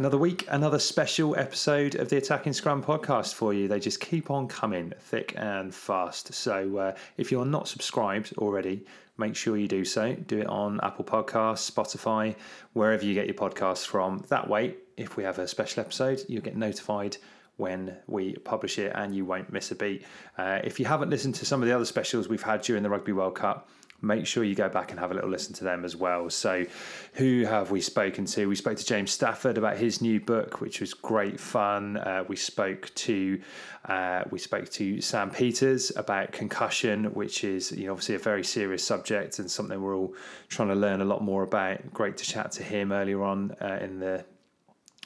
Another week, another special episode of the Attacking Scrum podcast for you. They just keep on coming thick and fast. So uh, if you're not subscribed already, make sure you do so. Do it on Apple Podcasts, Spotify, wherever you get your podcasts from. That way, if we have a special episode, you'll get notified when we publish it and you won't miss a beat. Uh, if you haven't listened to some of the other specials we've had during the Rugby World Cup, make sure you go back and have a little listen to them as well. So, who have we spoken to? We spoke to James Stafford about his new book, which was great fun. Uh, we spoke to uh, we spoke to Sam Peters about concussion, which is you know obviously a very serious subject and something we're all trying to learn a lot more about. Great to chat to him earlier on uh, in the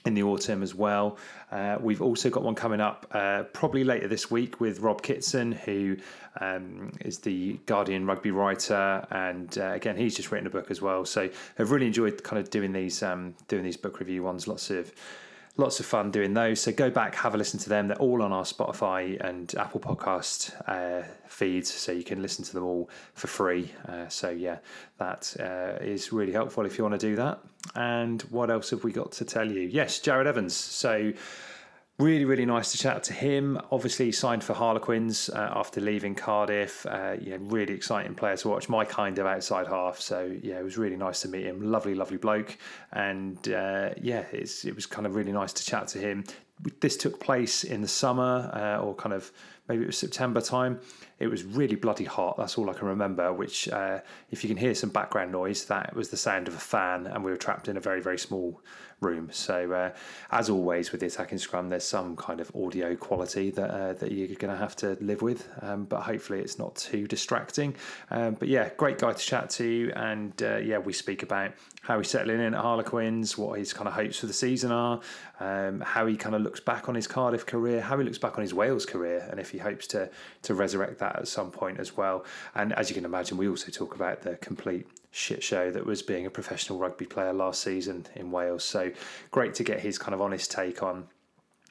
in the autumn as well. Uh, we've also got one coming up uh, probably later this week with Rob Kitson, who um, is the Guardian rugby writer, and uh, again he's just written a book as well. So I've really enjoyed kind of doing these um, doing these book review ones. Lots of lots of fun doing those. So go back, have a listen to them. They're all on our Spotify and Apple Podcast uh, feeds, so you can listen to them all for free. Uh, so yeah, that uh, is really helpful if you want to do that. And what else have we got to tell you? Yes, Jarrod Evans. So. Really, really nice to chat to him. Obviously, signed for Harlequins uh, after leaving Cardiff. Uh, yeah, really exciting player to watch. My kind of outside half. So yeah, it was really nice to meet him. Lovely, lovely bloke. And uh, yeah, it was kind of really nice to chat to him. This took place in the summer, uh, or kind of maybe it was September time. It was really bloody hot. That's all I can remember. Which, uh, if you can hear some background noise, that was the sound of a fan, and we were trapped in a very, very small room. So, uh, as always with the attacking scrum, there's some kind of audio quality that uh, that you're going to have to live with, um, but hopefully it's not too distracting. Um, but yeah, great guy to chat to, and uh, yeah, we speak about how he's settling in at Harlequins, what his kind of hopes for the season are, um, how he kind of looks back on his Cardiff career, how he looks back on his Wales career, and if he hopes to to resurrect that at some point as well. And as you can imagine, we also talk about the complete shit show that was being a professional rugby player last season in Wales. So great to get his kind of honest take on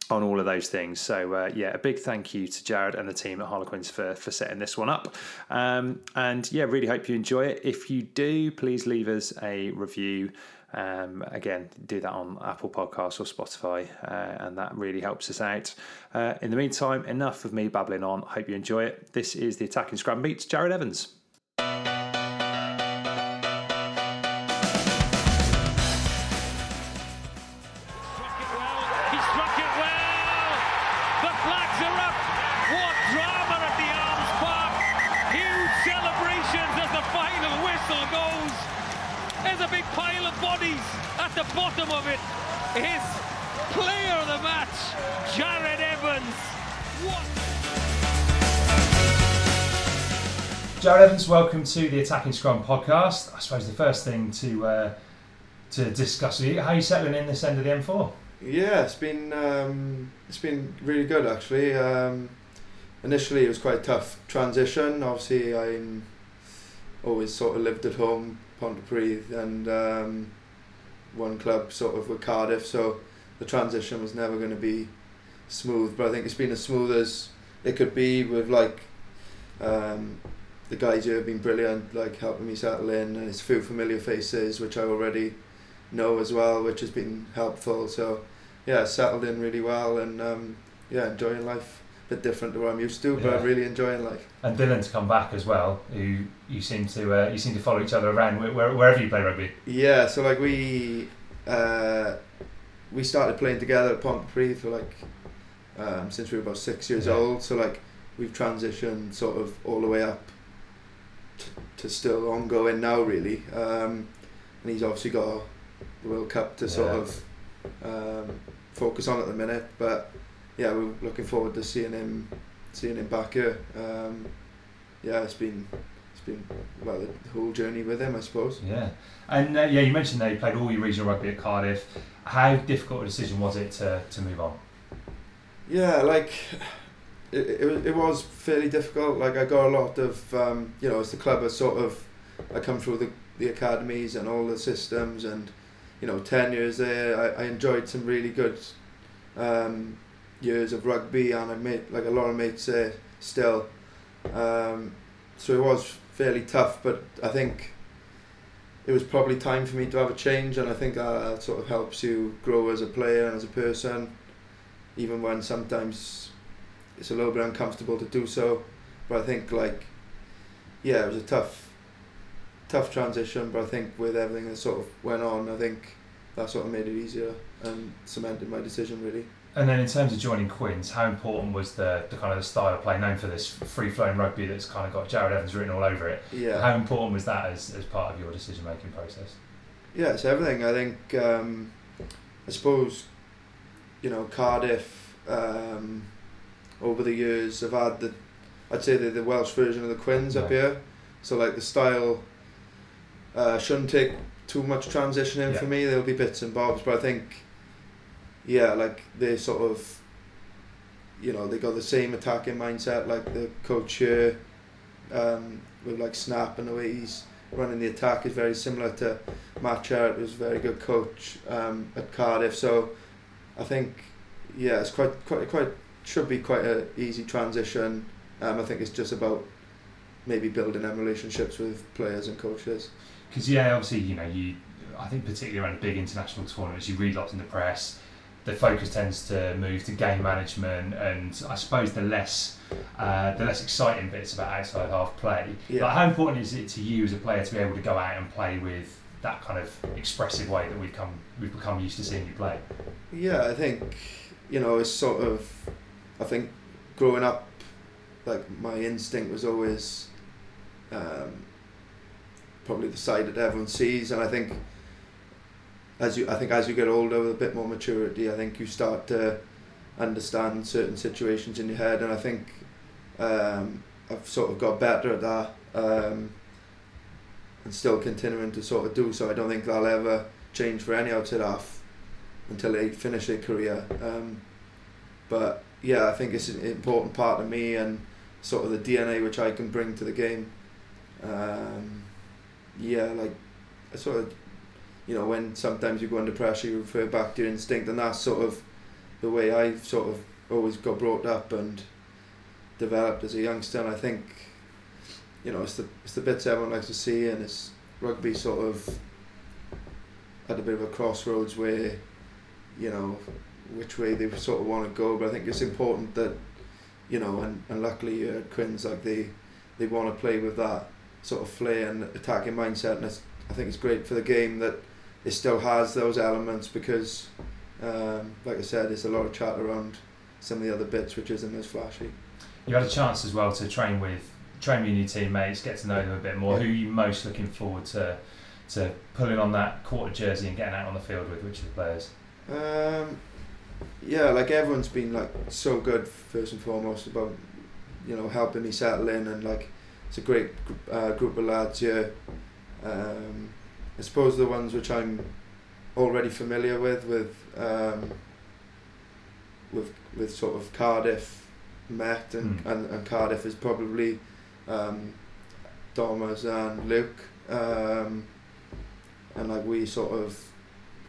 on all of those things. So uh, yeah, a big thank you to Jarrod and the team at Harlequins for for setting this one up. Um, and yeah, really hope you enjoy it. If you do, please leave us a review. Um, again, do that on Apple Podcasts or Spotify, uh, and that really helps us out. Uh, in the meantime, enough of me babbling on. Hope you enjoy it. This is the Attacking Scrum Beats, Jarrod Evans. Bottom of it. His player of the match, Jarrod Evans. What? Jarrod Evans, welcome to the Attacking Scrum podcast. I suppose the first thing to uh, to discuss with you, how are you settling in this end of the M4? Yeah, it's been um, it's been really good actually. Um, initially, it was quite a tough transition. Obviously, I'm always sort of lived at home, Pontypridd, and um, one club sort of with Cardiff, so the transition was never going to be smooth. But I think it's been as smooth as it could be with like um, the guys here have been brilliant, like helping me settle in, and it's a few familiar faces which I already know as well, which has been helpful. So yeah, settled in really well, and um, yeah, enjoying life. Bit different to what I'm used to, but Yeah. I'm really enjoying life. And Dylan's come back as well. Who you seem to uh, you seem to follow each other around where, where, wherever you play rugby. Yeah, so like we uh, we started playing together at Pontypridd for like um, since we were about six years Yeah. old. So like we've transitioned sort of all the way up to, to still ongoing now, really. Um, and he's obviously got the World Cup to sort of um, focus on at the minute. But yeah, we're looking forward to seeing him seeing him back here. Um, yeah, it's been it's been well the whole journey with him, I suppose. Yeah, and uh, yeah, you mentioned that you played all your regional rugby at Cardiff. How difficult a decision was it to, to move on? Yeah, like it, it, was- it was fairly difficult. Like I got a lot of, um, you know, as the club has sort of, I come through the, the academies and all the systems and, you know, 10 years there, I, I enjoyed some really good um, years of rugby and I made like a lot of mates there still. Um, so it was fairly tough, but I think it was probably time for me to have a change and I think that sort of helps you grow as a player and as a person even when sometimes it's a little bit uncomfortable to do so. But I think like yeah, it was a tough tough transition, but I think with everything that sort of went on, I think that sort of made it easier and cemented my decision really. And then in terms of joining Quins, how important was the, the kind of the style of play known for this free flowing rugby that's kind of got Jarrod Evans written all over it? Yeah. How important was that as, as part of your decision making process? Yeah, it's everything. I think um, I suppose you know Cardiff um, over the years have had the I'd say they're the Welsh version of the Quins up here. So like the style uh, shouldn't take too much transitioning Yeah. for me. There'll be bits and bobs, but I think yeah, like they sort of you know they got the same attacking mindset like the coach here um, with like Snap and the way he's running the attack is very similar to Matt Sherratt, who's a very good coach um, at Cardiff. So I think, yeah, it's quite, quite, quite should be quite a easy transition. Um, I think it's just about maybe building them relationships with players and coaches. Because yeah, obviously you know you, I think particularly around big international tournaments, you read lots in the press. The focus tends to move to game management, and I suppose the less uh, the less exciting bits about outside half play. Yeah. Like how important is it to you as a player to be able to go out and play with that kind of expressive way that we've come we've become used to seeing you play? Yeah, I think you know it's sort of. I think growing up, like my instinct was always um, probably the side that everyone sees, and I think as you I think as you get older with a bit more maturity, I think you start to understand certain situations in your head, and I think um, I've sort of got better at that. Um, and still continuing to sort of do so. I don't think that'll ever change for any outside half until they finish their career. Um, but yeah, I think it's an important part of me and sort of the DNA which I can bring to the game. Um, yeah, like I sort of, you know, when sometimes you go under pressure, you refer back to your instinct, and that's sort of the way I've sort of always got brought up and developed as a youngster. And I think, you know, it's the it's the bits everyone likes to see, and it's rugby sort of at a bit of a crossroads where, you know, which way they sort of want to go. But I think it's important that, you know, and, and luckily uh, Quins like they they want to play with that sort of flair and attacking mindset, and it's, I think it's great for the game that it still has those elements because, um, like I said, there's a lot of chat around some of the other bits which isn't as flashy. You had a chance as well to train with train with your new teammates, get to know them a bit more. Yeah. Who are you most looking forward to to pulling on that quarter jersey and getting out on the field with? Which of the players? Um, yeah, like everyone's been like so good first and foremost about you know helping me settle in and like it's a great uh, group of lads here. Um, I suppose the ones which I'm already familiar with with um, with with sort of Cardiff Met and, Mm. and, and Cardiff is probably um, Thomas and Luke um, and like we sort of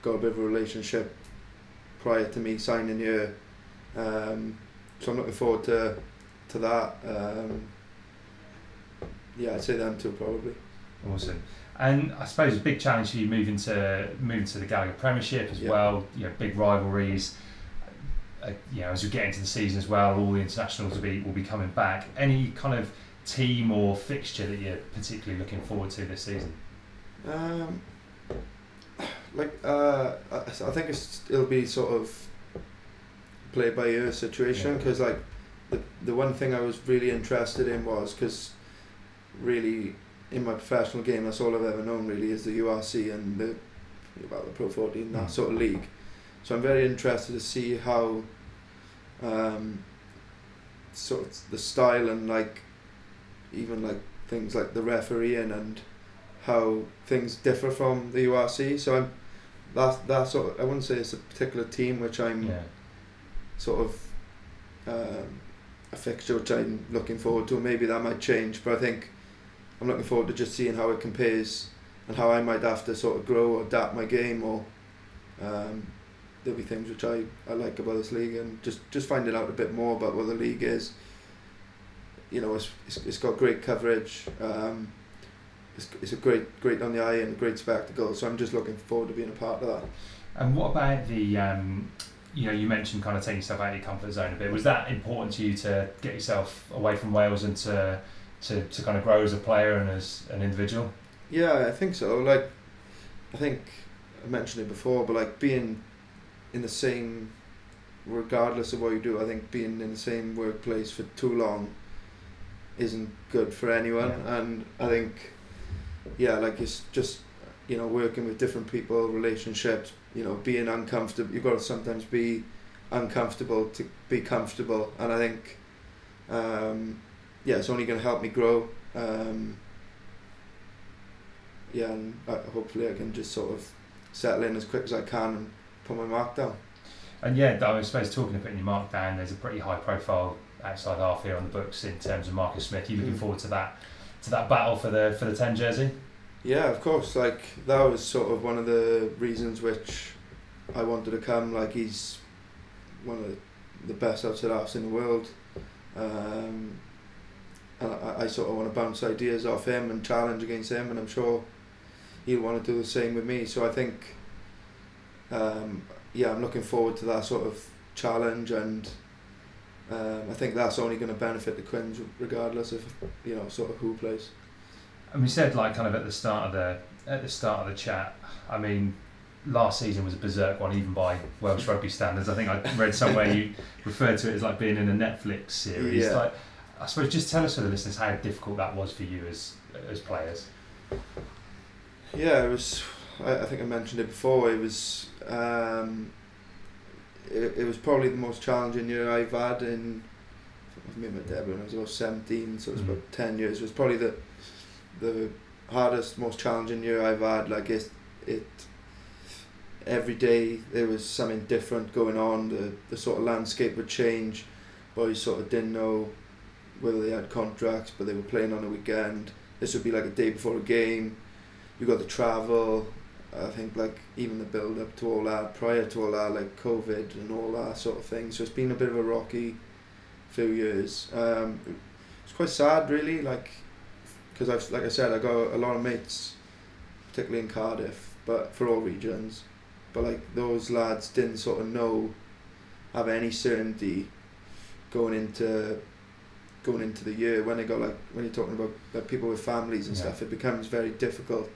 got a bit of a relationship prior to me signing here um, so I'm looking forward to to that um, yeah I'd say them two probably Awesome. And I suppose a big challenge for you moving to moving to the Gallagher Premiership as Yeah. well. You know, big rivalries. Uh, you know, as we get into the season as well, all the internationals will be will be coming back. Any kind of team or fixture that you're particularly looking forward to this season? Um, like uh, I, I think it's, it'll be sort of play by ear situation Yeah. because like the the one thing I was really interested in was because really in my professional game that's all I've ever known really is the URC and the well the Pro 14 that Mm. sort of league. So I'm very interested to see how um, sort of the style and like even like things like the refereeing and how things differ from the URC. So I'm that that sort of, I wouldn't say it's a particular team which I'm Yeah. sort of um, a fixture which I'm looking forward to. Maybe that might change, but I think I'm looking forward to just seeing how it compares and how I might have to sort of grow or adapt my game or um, there'll be things which I, I like about this league and just, just finding out a bit more about what the league is. You know, it's, it's, it's got great coverage. Um, it's, it's a great great on the eye and a great spectacle. So I'm just looking forward to being a part of that. And what about the? Um, you know, you mentioned kind of taking yourself out of your comfort zone a bit. Was that important to you to get yourself away from Wales and to to, to kind of grow as a player and as an individual? Yeah, I think so. Like, I think I mentioned it before, but like being in the same, regardless of what you do, I think being in the same workplace for too long isn't good for anyone. Yeah. And I think, yeah, like it's just, you know, working with different people, relationships, you know, being uncomfortable. You've got to sometimes be uncomfortable to be comfortable. And I think, um, yeah, it's only going to help me grow. Um, yeah, and uh, hopefully I can just sort of settle in as quick as I can and put my mark down. And yeah, I suppose talking of putting your mark down, there's a pretty high profile outside half here on the books in terms of Marcus Smith. You looking Mm. forward to that to that battle for the for the ten jersey? Yeah, of course. Like that was sort of one of the reasons which I wanted to come. Like he's one of the best outside halves in the world, um, I, I sort of want to bounce ideas off him and challenge against him, and I'm sure he'll want to do the same with me. So I think, um, yeah, I'm looking forward to that sort of challenge, and um, I think that's only going to benefit the Quins regardless of you know sort of who plays. And we said like kind of at the start of the at the start of the chat. I mean, last season was a berserk one, even by Welsh rugby standards. I think I read somewhere you referred to it as like being in a Netflix series. Yeah. Like, I suppose just tell us for the listeners how difficult that was for you as as players. Yeah, it was. I, I think I mentioned it before. It was. Um, it, it was probably the most challenging year I've had in. I met my dad when I was about seventeen, so it was Mhm. about ten years. It was probably the, the hardest, most challenging year I've had. Like it, it. Every day there was something different going on. The the sort of landscape would change. but you sort of didn't know whether they had contracts, but they were playing on a weekend. This would be like a day before a game you got the travel. I think like even the build up to all that, prior to all that, like COVID and all that sort of thing. So it's been a bit of a rocky few years. Um, it's quite sad, really, like because I've like I said, I got a lot of mates, particularly in Cardiff, but for all regions. But like those lads didn't sort of know, have any certainty, going into going into the year when they got like when you're talking about like people with families and Yeah. stuff, it becomes very difficult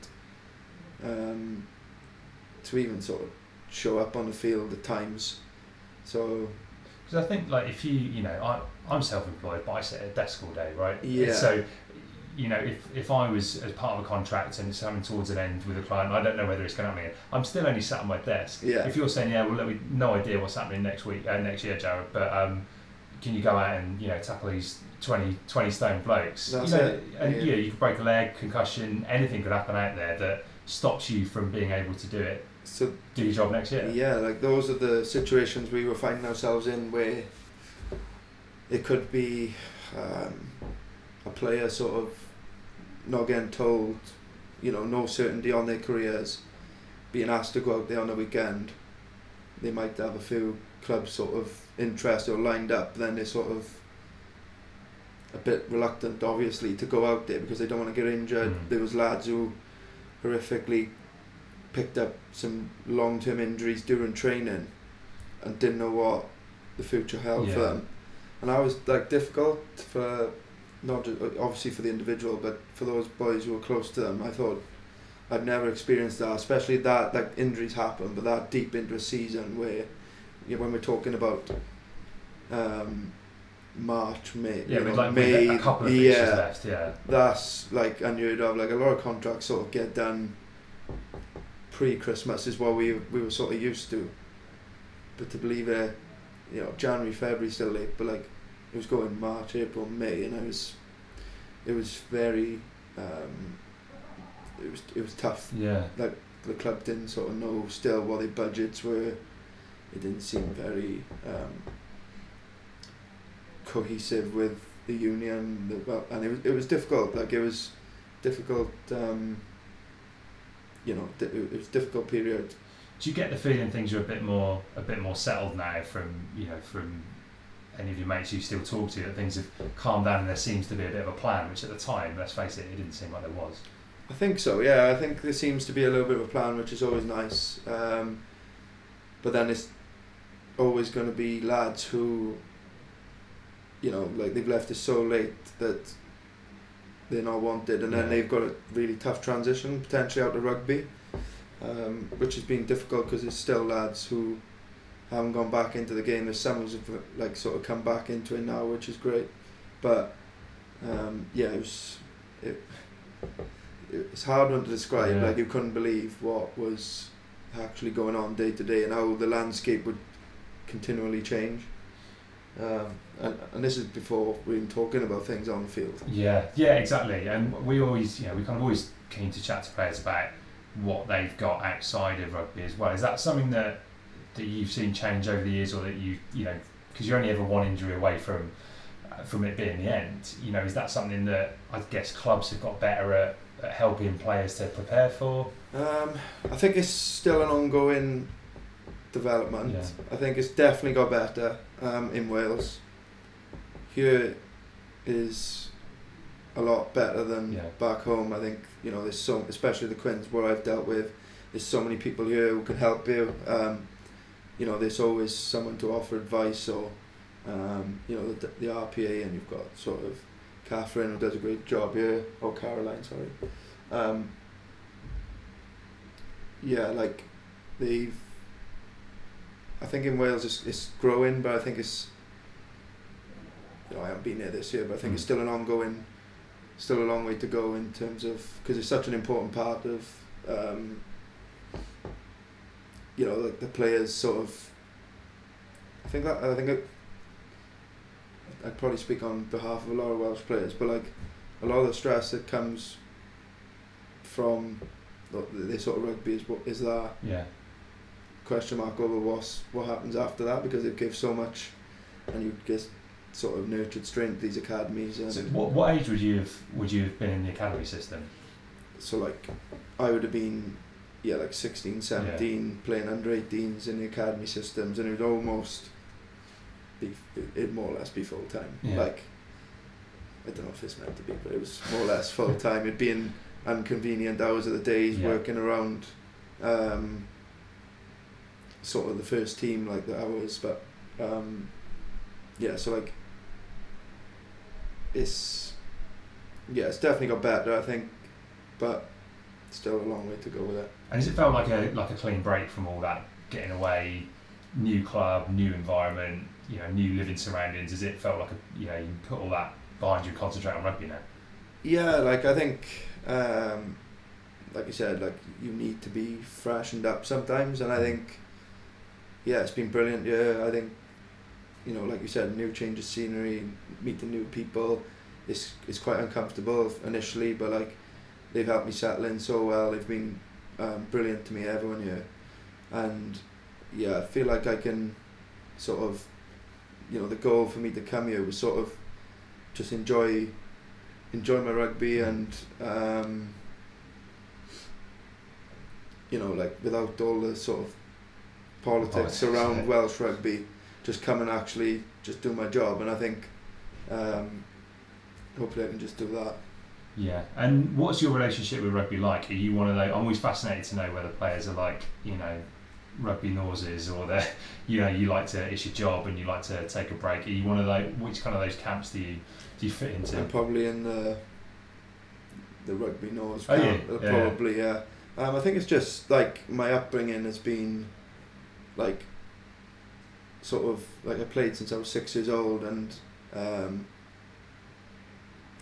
um, to even sort of show up on the field at times. So Because I think like if you you know I I'm self-employed, but I sit at a desk all day, right? Yeah. So you know, if, if I was as part of a contract and it's coming towards an end with a client, I don't know whether it's going to happen. Again. I'm still only sat on my desk. Yeah. If you're saying, yeah, well, we no idea what's happening next week, uh, next year, Jarrod, but um, can you go out and you know tackle these 20, 20 stone blokes? That's you know, it. And Yeah. you know, you could break a leg, concussion, anything could happen out there that stops you from being able to do it, So do your job next year. yeah, like those are the situations we were finding ourselves in where it could be um, a player sort of not getting told, you know, no certainty on their careers, being asked to go out there on a weekend. They might have a few clubs sort of interested or lined up, then they're sort of a bit reluctant, obviously, to go out there because they don't want to get injured. Mm. There was lads who horrifically picked up some long-term injuries during training and didn't know what the future held for them. And I was like difficult for not just, obviously for the individual, but for those boys who were close to them. I thought I'd never experienced that, especially that like injuries happen, but that deep into a season where you know, when we're talking about um, March, May, Yeah, you know, like May, a couple of yeah, left, yeah. that's like unheard of. Like a lot of contracts sort of get done pre-Christmas is what we we were sort of used to. But to believe it, you know, January, February still late, but like it was going March, April, May, and I was, it was very, um, it was it was tough. Yeah. Like the club didn't sort of know still what their budgets were. It didn't seem very um, cohesive with the union. Well, and it was it was difficult. Like it was difficult. Um, you know, it was a difficult period. Do you get the feeling things are a bit more a bit more settled now from you know from any of your mates you still talk to that things have calmed down and there seems to be a bit of a plan, which at the time, let's face it, it didn't seem like there was. I think so. Yeah, I think there seems to be a little bit of a plan, which is always nice. Um, but then it's always going to be lads who, you know, like they've left us so late that they're not wanted, and then they've got a really tough transition potentially out of rugby, um, which has been difficult because there's still lads who haven't gone back into the game. There's some who've like sort of come back into it now, which is great. But um, yeah, it was it, it's hard one to describe. Yeah. Like you couldn't believe what was actually going on day to day and how the landscape would continually change. Um, and, and this is before we're even talking about things on the field. Yeah, yeah, exactly. And we always, you know, we kind of always keen to chat to players about what they've got outside of rugby as well. Is that something that that you've seen change over the years, or that you, you know, because you're only ever one injury away from from it being the end. You know, is that something that I guess clubs have got better at, at helping players to prepare for? Um, I think it's still an ongoing development. Yeah. I think it's definitely got better um, in Wales. Here is a lot better than Yeah. back home. I think you know there's so, especially the Quins, where I've dealt with. There's so many people here who can help you. Um, you know, there's always someone to offer advice or, um, you know, the, the RPA, and you've got sort of Catherine who does a great job here, or Caroline, sorry. Um, yeah, like they've. I think in Wales it's, it's growing, but I think it's. You know, I haven't been there this year, but I think it's Mm. still an ongoing, still a long way to go in terms of because it's such an important part of, um, you know, like the players sort of. I think that I think it, I'd probably speak on behalf of a lot of Welsh players, but like a lot of the stress that comes from the, the sort of rugby is what is that Yeah, question mark over what's what happens after that because it gives so much and you get sort of nurtured strength these academies and So what, what age would you have would you have been in the academy system? so like I would have been yeah like 16 17 playing under 18s in the academy systems and it would almost be it more or less be full time Yeah. like I don't know if it's meant to be but it was more or less full time it'd be in inconvenient hours of the days Yeah. working around um, sort of the first team like the hours but um, yeah so like it's yeah it's definitely got better I think but still a long way to go with it And has it felt like a like a clean break from all that getting away, new club, new environment, you know, new living surroundings? Has it felt like a you know you put all that behind you concentrate on rugby now? Yeah, like I think, um, like you said, like you need to be freshened up sometimes, and I think, yeah, it's been brilliant. Yeah, I think, you know, like you said, new change of scenery, meeting new people. It's it's quite uncomfortable initially, but like they've helped me settle in so well. They've been um, brilliant to me, everyone here, and yeah, I feel like I can sort of, you know, the goal for me to come here was sort of just enjoy enjoy my rugby and um, you know like without all the sort of politics Politics, around yeah. Welsh rugby just come and actually just do my job and I think um, hopefully I can just do that Yeah, and what's your relationship with rugby like? Are you one of those? I'm always fascinated to know whether players are like, you know, rugby nauseous or they're you know, you like to, it's your job and you like to take a break. Are you one of those, which kind of those camps do you, do you fit into? I'm probably in the the rugby nose Oh, camp, yeah, uh, yeah. probably yeah um, I think it's just like my upbringing has been like sort of like I played since I was six years old and um,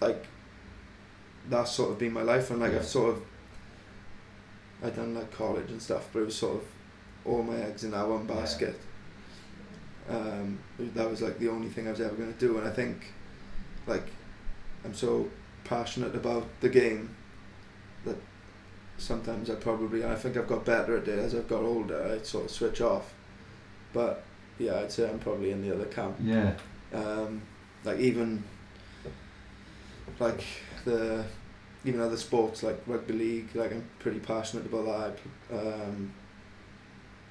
like that's sort of been my life and like Yeah. I've sort of I done like college and stuff but it was sort of all my eggs in that one Yeah. basket um, that was like the only thing I was ever going to do and I think like I'm so passionate about the game that sometimes I probably I think I've got better at it as I've got older I sort of switch off. But yeah I'd say I'm probably in the other camp. Yeah, um, like even like the even other sports like rugby league like I'm pretty passionate about that. Um,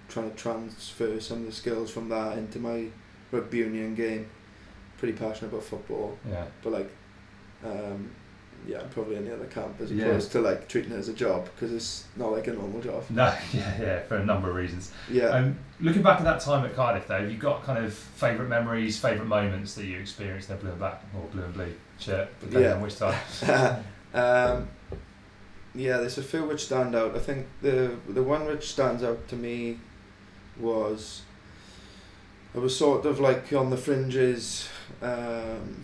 trying to transfer some of the skills from that into my rugby union game. Pretty passionate about football. Yeah. but like um, yeah probably in the other camp as Yeah. opposed to like treating it as a job because it's not like a normal job No, yeah, yeah, for a number of reasons. yeah Um, looking back at that time at Cardiff, though, have you got kind of favourite memories, favourite moments that you experienced in a blue and black or blue and blue shirt, depending Yeah. on which time? um, yeah, there's a few which stand out. I think the the one which stands out to me was I was sort of like on the fringes, um,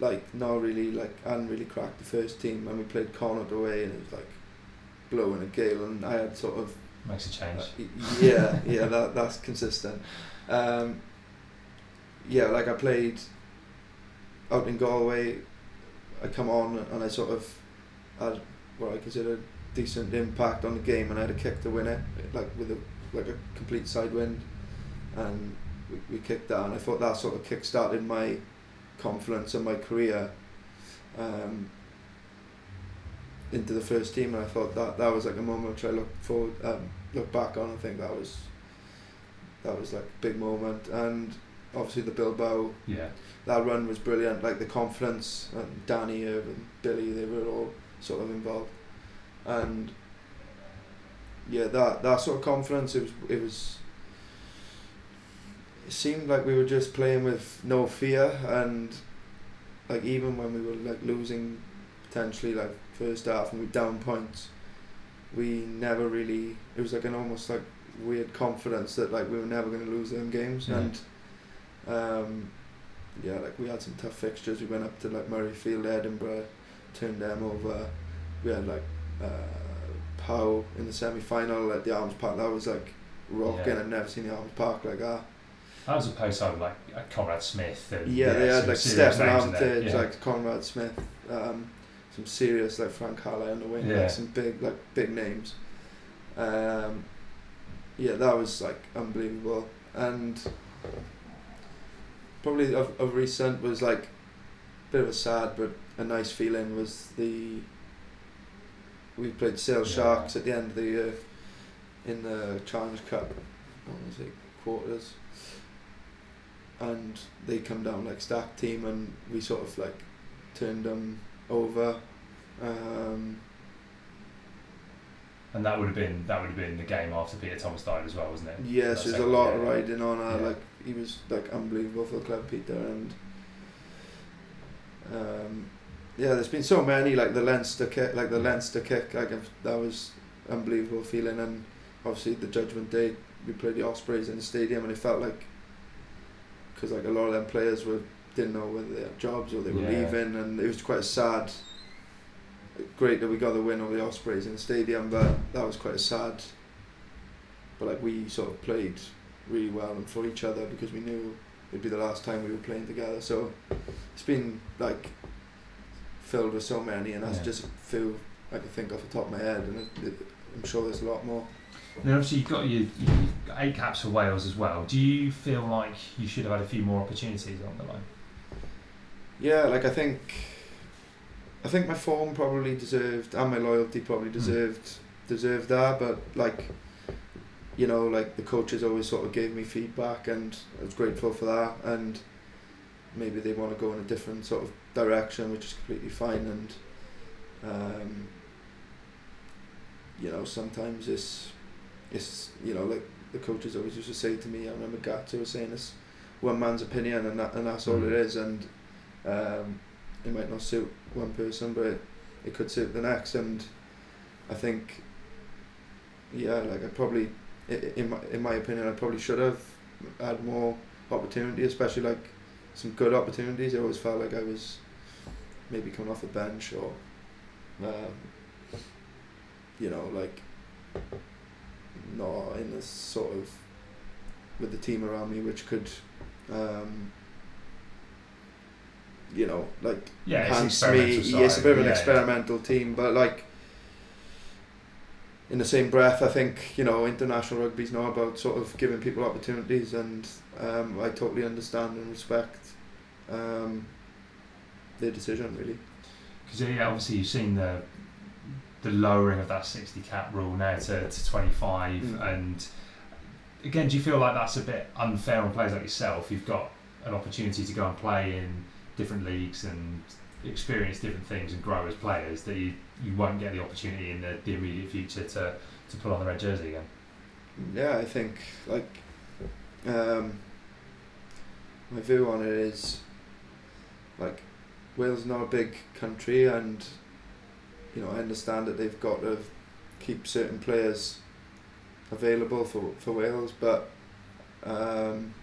like not really like I hadn't really cracked the first team and we played Connacht away and it was like blowing a gale and I had sort of Makes a change. uh, yeah, yeah, that that's consistent. Um, yeah, like I played out in Galway. I come on and I sort of had what I consider a decent impact on the game, and I had a kick to win it, like with a like a complete side wind, and we, we kicked that, and I thought that sort of kick started my confidence in my career. Um, into the first team, and I thought that that was like a moment which I look forward, um, look back on. I think that was that was like a big moment, and obviously the Bilbao Yeah, that run was brilliant. Like the confidence and Danny, Irvin, Billy, they were all sort of involved, and yeah, that that sort of confidence. It was it was. It seemed like we were just playing with no fear, and like even when we were like losing, potentially like first half and we down points, we never really. It was like an almost like weird confidence that like we were never going to lose them games, and um, yeah, like we had some tough fixtures. We went up to like Murrayfield, Edinburgh, turned them over. We had like uh, Pau in the semi final at the Arms Park. That was like rocking. Yeah. I've never seen the Arms Park like that. That was a post over like uh, Conrad Smith. And, Yeah, they had like serious Stephen names in there. Armitage, Yeah. like Conrad Smith, um, some serious like Frank Halai on the wing, Yeah. like some big like big names. Um, yeah, that was like unbelievable, and probably of, of recent was like a bit of a sad but a nice feeling was the we played Sale Yeah. Sharks at the end of the year in the Challenge Cup. What was it? Quarters. And they come down like stacked team, and we sort of like turned them over. Um, And that would have been that would have been the game after Peter Thomas died as well, wasn't it? yes, there's a lot game. riding on her. Yeah. Like he was like unbelievable for the club, Peter, and um, yeah, there's been so many like the Leinster kick, like the Yeah. Leinster kick, like I've, that was unbelievable feeling, and obviously the Judgment Day we played the Ospreys in the stadium, and it felt like because like a lot of them players were didn't know whether they had jobs or they were Yeah. leaving, and it was quite a sad. Great that we got the win over the Ospreys in the stadium, but that was quite a sad. But like we sort of played really well and for each other because we knew it'd be the last time we were playing together. So it's been like filled with so many, and that's Yeah. just a few I can think off the top of my head, and it, it, I'm sure there's a lot more. And then obviously you've got your you've got eight caps for Wales as well. Do you feel like you should have had a few more opportunities on the line? Yeah, like I think, I think my form probably deserved, and my loyalty probably deserved deserved that. But like, you know, like the coaches always sort of gave me feedback, and I was grateful for that. And maybe they want to go in a different sort of direction, which is completely fine. And um, you know, sometimes it's it's you know like the coaches always used to say to me. I remember Gatto was saying this one man's opinion, and that and that's all it Mm. And um, it might not suit one person, but it, it could suit the next. And I think, yeah, like I probably, in my in my opinion, I probably should have had more opportunity, especially like some good opportunities. I always felt like I was maybe coming off the bench or, um, you know, like not in this sort of with the team around me, which could. Um, you know, like Yeah, it's enhance me. Yes, a bit of an yeah, yeah. experimental team, but like in the same breath, I think you know international rugby's not about sort of giving people opportunities, and um, I totally understand and respect um, their decision. Really, Because yeah, obviously you've seen the the lowering of that sixty cap rule now to, to twenty five, Mm. and again, do you feel like that's a bit unfair on players like yourself? You've got an opportunity to go and play in different leagues and experience different things and grow as players that you, you won't get the opportunity in the, the immediate future to, to put on the red jersey again. yeah, I think like um, my view on it is like Wales is not a big country, and you know I understand that they've got to keep certain players available for for Wales, but um,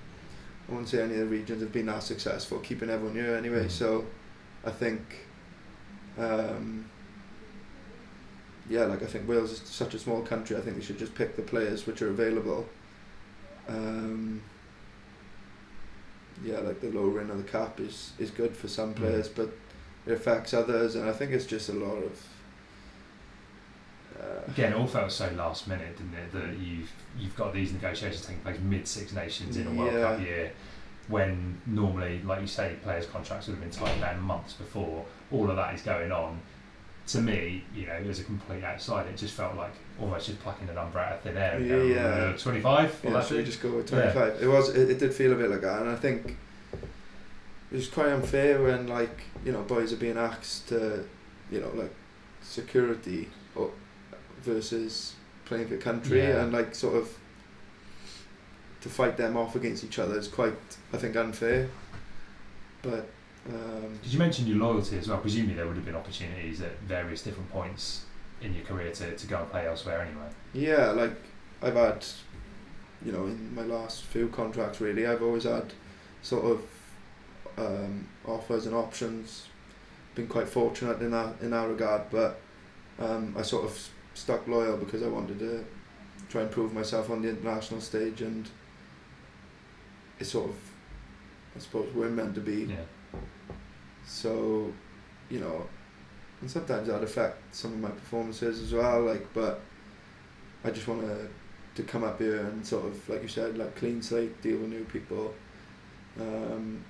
I wouldn't say any of the regions have been that successful keeping everyone here anyway. Mm. So I think. Um, yeah, like I think Wales is such a small country. I think they should just pick the players which are available. Um, yeah, like the lower lowering of the cap is, is good for some Mm. players, but it affects others, and I think it's just a lot of. Uh, Again, it all felt so last minute, didn't it? That you've you've got these negotiations taking place mid Six Nations in a World Cup year, when normally, like you say, players' contracts would have been tied down months before. All of that is going on. To me, you know, as a complete outsider, it just felt like almost just plucking a number out of thin air. Yeah. "Uh, Twenty-five. Will yeah, should we just go with Yeah. 25? It was. It, it did feel a bit like that, and I think it was quite unfair when, like, you know, boys are being asked to, you know, like, security or versus playing for country, Yeah. and like, sort of to fight them off against each other is quite, I think, unfair. But um, Did you mention your loyalty as well? Presumably, there would have been opportunities at various different points in your career to, to go and play elsewhere anyway. Yeah, like I've had, you know, in my last few contracts, really, I've always had sort of um, offers and options. Been quite fortunate in that in that regard, but um, I sort of stuck loyal because I wanted to try and prove myself on the international stage, and it's sort of, I suppose, we're meant to be. Yeah. So, you know, and sometimes that affect some of my performances as well. Like, but I just want to to come up here and sort of, like you said, like clean slate, deal with new people, um,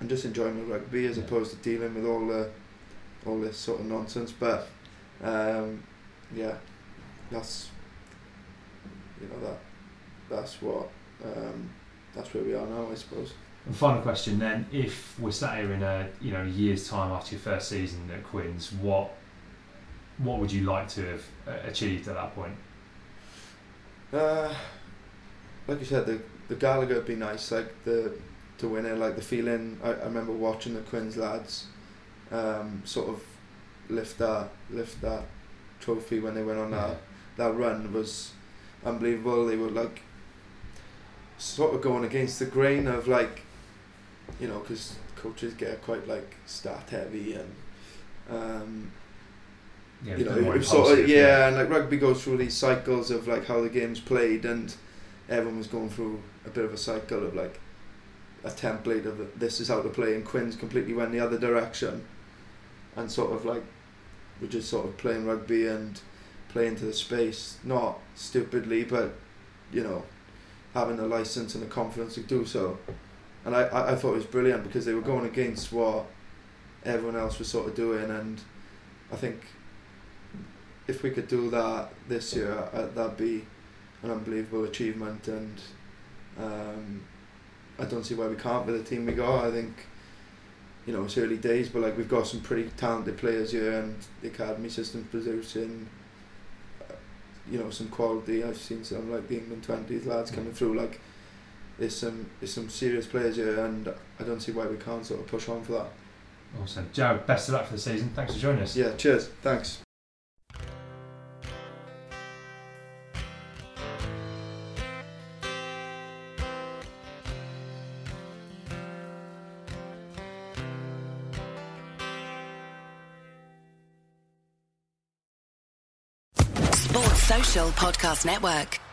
and just enjoy my rugby as Yeah. opposed to dealing with all the all this sort of nonsense. But um, yeah, that's you know that that's what um, that's where we are now, I suppose. And final question then: If we're sat here in a you know year's time after your first season at Quins, what what would you like to have uh, achieved at that point? Uh, like you said, the the Gallagher would be nice. Like the to win it, like the feeling. I, I remember watching the Quins lads, um, sort of lift that lift that trophy when they went on that that run was unbelievable. They were like sort of going against the grain of like, you know, because coaches get quite like stat heavy and um, Yeah, you know, it sort of impulsive, yeah, and like rugby goes through these cycles of like how the game's played, and everyone was going through a bit of a cycle of like a template of this is how to play, and Quinn's completely went the other direction, and sort of like we're just sort of playing rugby and playing to the space, not stupidly, but you know, having the license and the confidence to do so, and I, I, I thought it was brilliant because they were going against what everyone else was sort of doing, and I think if we could do that this year, uh, that'd be an unbelievable achievement, and um, I don't see why we can't with the team we got. I think, you know, it's early days, but like we've got some pretty talented players here, and the academy system's producing, uh, you know, some quality. I've seen some like the England twenties lads coming through. Like, there's some there's some serious players here, and I don't see why we can't sort of push on for that. Awesome. Joe, best of luck for the season. Thanks for joining us. Yeah. Cheers. Thanks. Podcast Network.